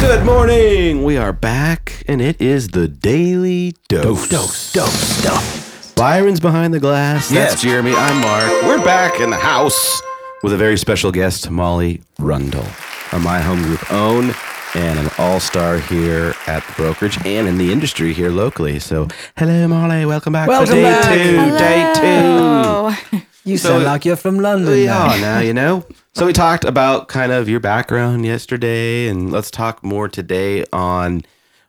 Good morning. We are back, and it is the Daily Dose. Dose, dose, dose. Byron's behind the glass. Yes. That's Jeremy. I'm Mark. We're back in the house with a very special guest, Molly Rundle, a My Home Group own and an all-star here at the brokerage and in the industry here locally. So, hello, Molly. Welcome back Welcome for day back. two. Day two. You So- sound like you're from London. We now. now, you know. So we talked about kind of your background yesterday, and let's talk more today on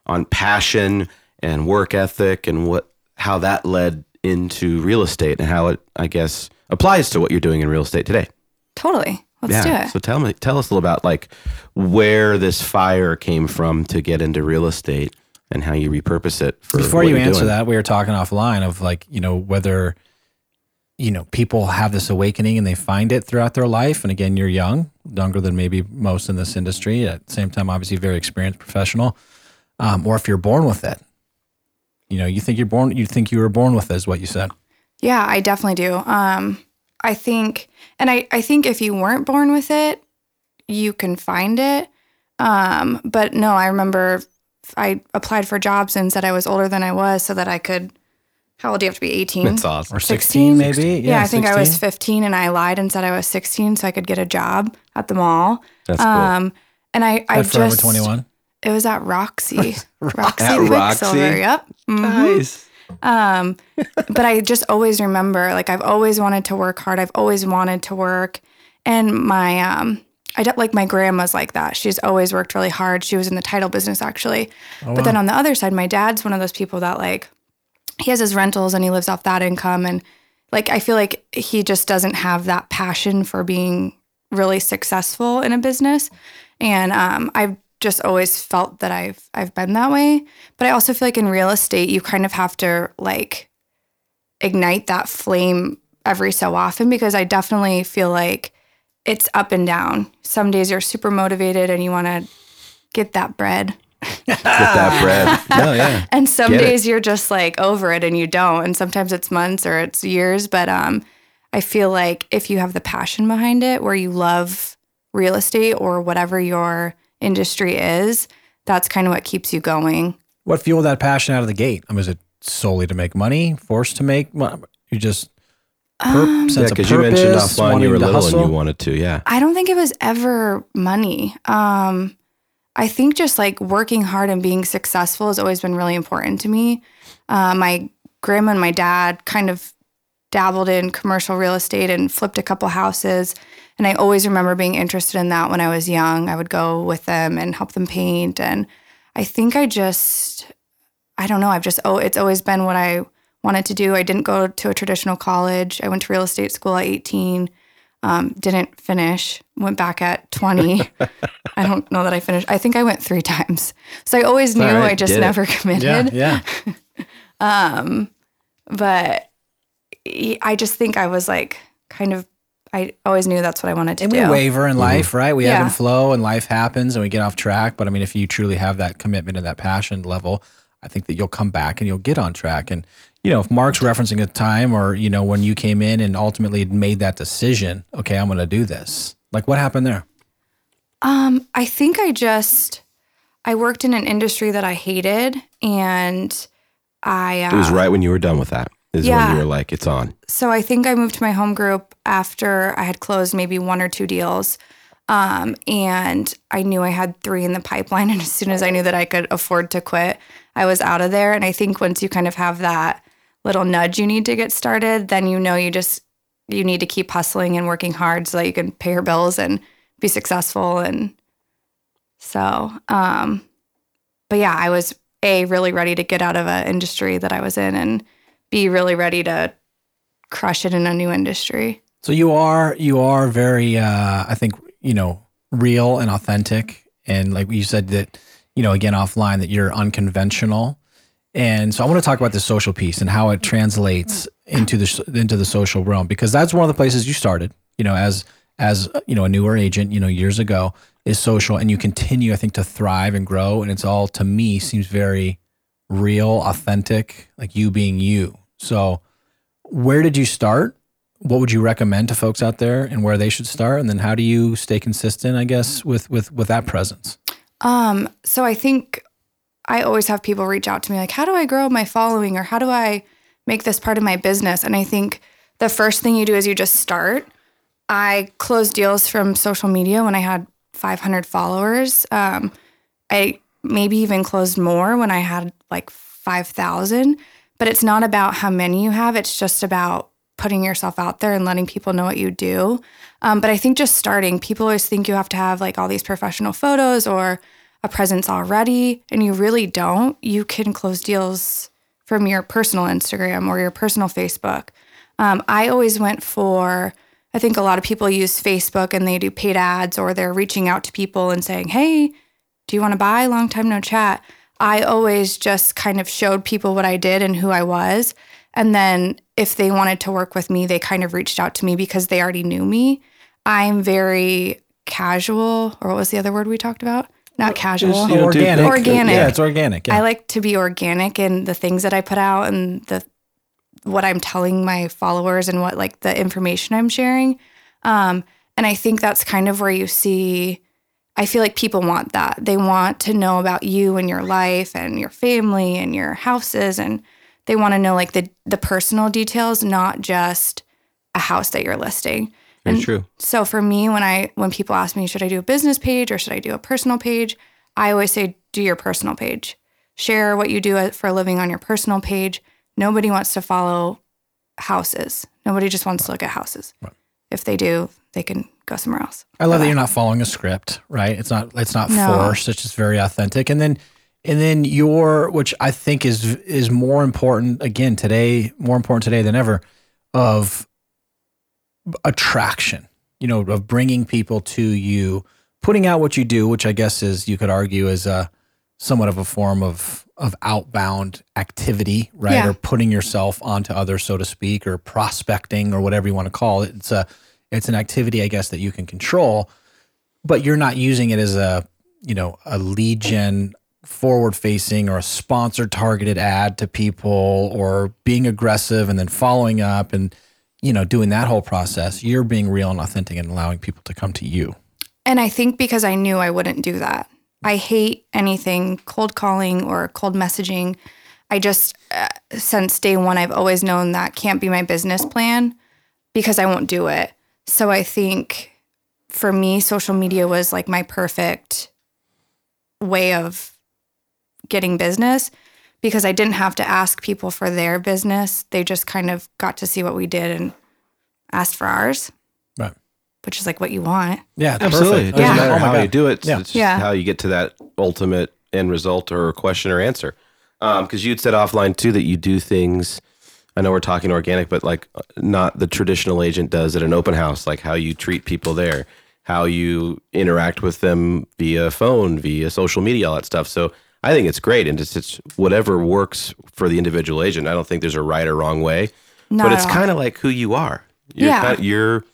on passion and work ethic and what how that led into real estate and how it, I guess, applies to what you're doing in real estate today. Totally. Let's do it. So tell me, tell us a little about like where this fire came from to get into real estate and how you repurpose it for. Before what you you're answer doing. that, we were talking offline of like, you know, whether, you know, people have this awakening and they find it throughout their life. And again, you're young, younger than maybe most in this industry. At the same time, obviously, very experienced professional. Um, or if you're born with it, you know, you think you're born, you think you were born with it, is what you said. Yeah, I definitely do. Um, I think, and I, I think if you weren't born with it, you can find it. Um, but no, I remember I applied for jobs and said I was older than I was so that I could. How old do you have to be? 18? awesome. Or 16, maybe. Yeah, I think I was 15 and I lied and said I was 16 so I could get a job at the mall. That's cool. Um, and I, I At Forever just 21. It was at Roxy. Roxy At Roxy? Quiksilver. Yep. Mhm. nice. Um, but I just always remember, like, I've always wanted to work hard. I've always wanted to work. And my, um, I don't like my grandma's like that. She's always worked really hard. She was in the title business actually. Oh, but then on the other side, my dad's one of those people that like, he has his rentals and he lives off that income. And like, I feel like he just doesn't have that passion for being really successful in a business. And um, I've just always felt that I've I've been that way. But I also feel like in real estate, you kind of have to like ignite that flame every so often because I definitely feel like it's up and down. Some days you're super motivated and you want to get that bread. Get that bread. No, yeah. And some Get it. days you're just like over it and you don't. And sometimes it's months or it's years. But um, I feel like if you have the passion behind it, where you love real estate or whatever your industry is, that's kind of what keeps you going. What fueled that passion out of the gate? I mean, is it solely to make money, forced to make money? You just pur- Um, sense Yeah, of because you mentioned purpose, offline you were to little and you wanted to. Yeah. I don't think it was ever money. Um, I think just like working hard and being successful has always been really important to me. Uh, my grandma and my dad kind of dabbled in commercial real estate and flipped a couple houses. And I always remember being interested in that when I was young. I would go with them and help them paint. And I think I just, I don't know, I've just, oh, it's always been what I wanted to do. I didn't go to a traditional college. I went to real estate school at 18 um, didn't finish went back at 20 i don't know that i finished i think i went three times so i always knew all right, i just did it. never Yeah, committed yeah. but i just think i was like kind of i always knew that's what i wanted to And do we waver in life, right? We ebb Yeah. and flow, and life happens, and we get off track. But I mean, if you truly have that commitment and that passion level, I think that you'll come back and you'll get on track. And you know, if Mark's referencing a time, or you know, when you came in and ultimately made that decision, okay, I'm going to do this. Like, what happened there? um i think i just i worked in an industry that i hated and i uh, It was right when you were done with that. Is when you were like, it's on. So I think I moved to my home group after I had closed maybe one or two deals. Um, and I knew I had three in the pipeline. And as soon as I knew that I could afford to quit, I was out of there. And I think once you kind of have that little nudge you need to get started, then you know you just you need to keep hustling and working hard so that you can pay your bills and be successful. And so, um, but yeah, I was a really ready to get out of an industry that I was in and be really ready to crush it in a new industry. So you are you are very uh I think, you know, real and authentic and like you said that you know again offline that you're unconventional. And so I want to talk about the social piece and how it translates into the into the social realm because that's one of the places you started, you know, as as you know a newer agent, you know, years ago is social and you continue I think to thrive and grow and it's all to me seems very real, authentic, like you being you. So where did you start? what would you recommend to folks out there and where they should start? And then how do you stay consistent, I guess, with with with that presence? Um, so I think I always have people reach out to me like, how do I grow my following or how do I make this part of my business? And I think the first thing you do is you just start. I closed deals from social media when I had 500 followers. Um, I maybe even closed more when I had like 5,000. But it's not about how many you have, it's just about putting yourself out there and letting people know what you do. Um, but I think just starting, people always think you have to have like all these professional photos or a presence already, and you really don't. You can close deals from your personal Instagram or your personal Facebook. Um, I always went for, I think a lot of people use Facebook and they do paid ads or they're reaching out to people and saying, hey, do you want to buy? Long time no chat. I always just kind of showed people what I did and who I was. And then if they wanted to work with me, they kind of reached out to me because they already knew me. I'm very casual, or what was the other word we talked about? Not casual. you know, organic. Organic. Yeah, it's organic. Yeah. I like to be organic in the things that I put out and the what I'm telling my followers and what like the information I'm sharing. Um, and I think that's kind of where you see. I feel like people want that. They want to know about you and your life and your family and your houses, and they want to know like the the personal details, not just a house that you're listing. Very And true. So for me, when I when people ask me, should I do a business page or should I do a personal page? I always say, do your personal page. Share what you do for a living on your personal page. Nobody wants to follow houses. Nobody just wants to look at houses. If they do, they can go somewhere else. I love that you're not following a script, right? It's not it's not No. forced. It's just very authentic. And then and then your which I think is is more important again today, more important today than ever of attraction, you know, of bringing people to you, putting out what you do, which I guess is you could argue is a somewhat of a form of of outbound activity, right? Yeah. Or putting yourself onto others, so to speak, or prospecting or whatever you want to call it. It's a it's an activity, I guess, that you can control, but you're not using it as a you know a lead gen forward facing or a sponsored targeted ad to people or being aggressive and then following up and you know doing that whole process you're being real and authentic and allowing people to come to you And I think because I knew I wouldn't do that. I hate anything cold calling or cold messaging. I just, uh, since day one, I've always known that can't be my business plan because I won't do it. So I think for me, social media was like my perfect way of getting business because I didn't have to ask people for their business. They just kind of got to see what we did and asked for ours, right which is like what you want. yeah it's Absolutely. It doesn't Yeah. matter Oh how God. you do it. Yeah. it's just Yeah. how you get to that ultimate end result or question or answer. Um, because you'd said offline too that you do things. I know we're talking organic, but like not the traditional agent does at an open house, like how you treat people there, how you interact with them via phone, via social media, all that stuff. So I think it's great. And it's, it's whatever works for the individual agent. I don't think there's a right or wrong way, Not but it's kind of like who you are. You're Yeah. kind you're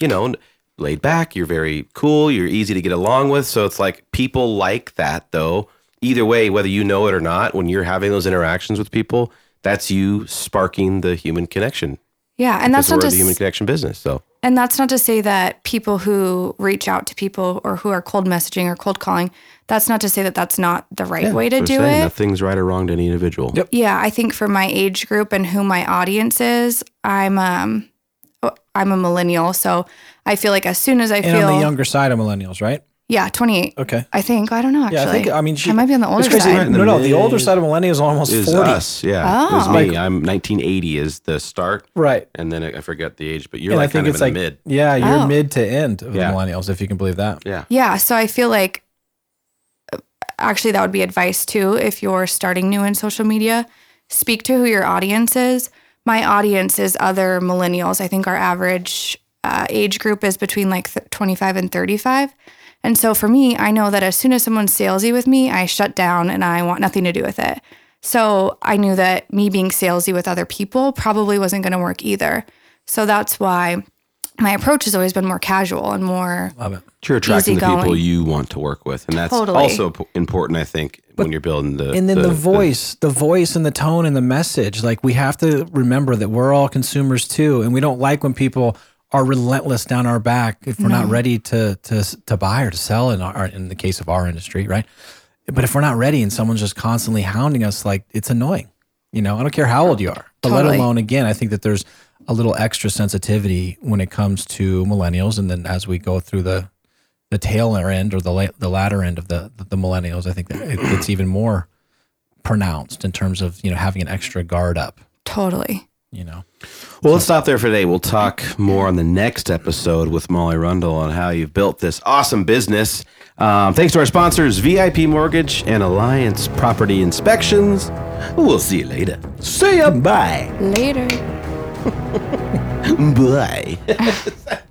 you know, laid back, you're very cool, you're easy to get along with. So it's like people like that though. Either way, whether you know it or not, when you're having those interactions with people, that's you sparking the human connection. Yeah, and that's not we're the human connection business. So and that's not to say that people who reach out to people or who are cold messaging or cold calling, that's not to say that that's not the right way to do saying. it. Nothing's right or wrong to any individual. Yep. Yeah, I think for my age group and who my audience is, I'm um I'm a millennial, so I feel like as soon as I and feel on the younger side of millennials right yeah, 28. okay I think I don't know actually. yeah i think i mean she I might be on the older it's crazy. side. no no the older side of millennials is almost Is 40 us, yeah. It was Oh. me. I'm 1980 is the start, right and then I forget the age, but you're and like i think kind it's of in like the mid. yeah you're Oh. mid to end of Yeah. the millennials if you can believe that Yeah, Yeah, so I feel like actually that would be advice too if you're starting new in social media. Speak to who your audience is. My audience is other millennials. I think our average uh, age group is between like th- 25 and 35. And so for me, I know that as soon as someone's salesy with me, I shut down and I want nothing to do with it. So I knew that me being salesy with other people probably wasn't going to work either. So that's why my approach has always been more casual and more Love it. You're attracting the people you want to work with, and that's Totally. also important, I think, when you're building the. and then the, voice the voice and the tone and the message like we have to remember that we're all consumers too and we don't like when people are relentless down our back if we're not ready to to to buy or to sell in our in the case of our industry right but if we're not ready and someone's just constantly hounding us like it's annoying you know i don't care how old you are but let alone again i think that there's a little extra sensitivity when it comes to millennials and then as we go through the the tail end or the la- the latter end of the the millennials i think that it, it's even more pronounced in terms of you know having an extra guard up totally. you know Well, let's stop there for today. We'll talk more on the next episode with Molly Rundle on how you've built this awesome business. Um, thanks to our sponsors, VIP Mortgage and Alliance Property Inspections. We'll see you later. See ya. Bye. Later. Bye.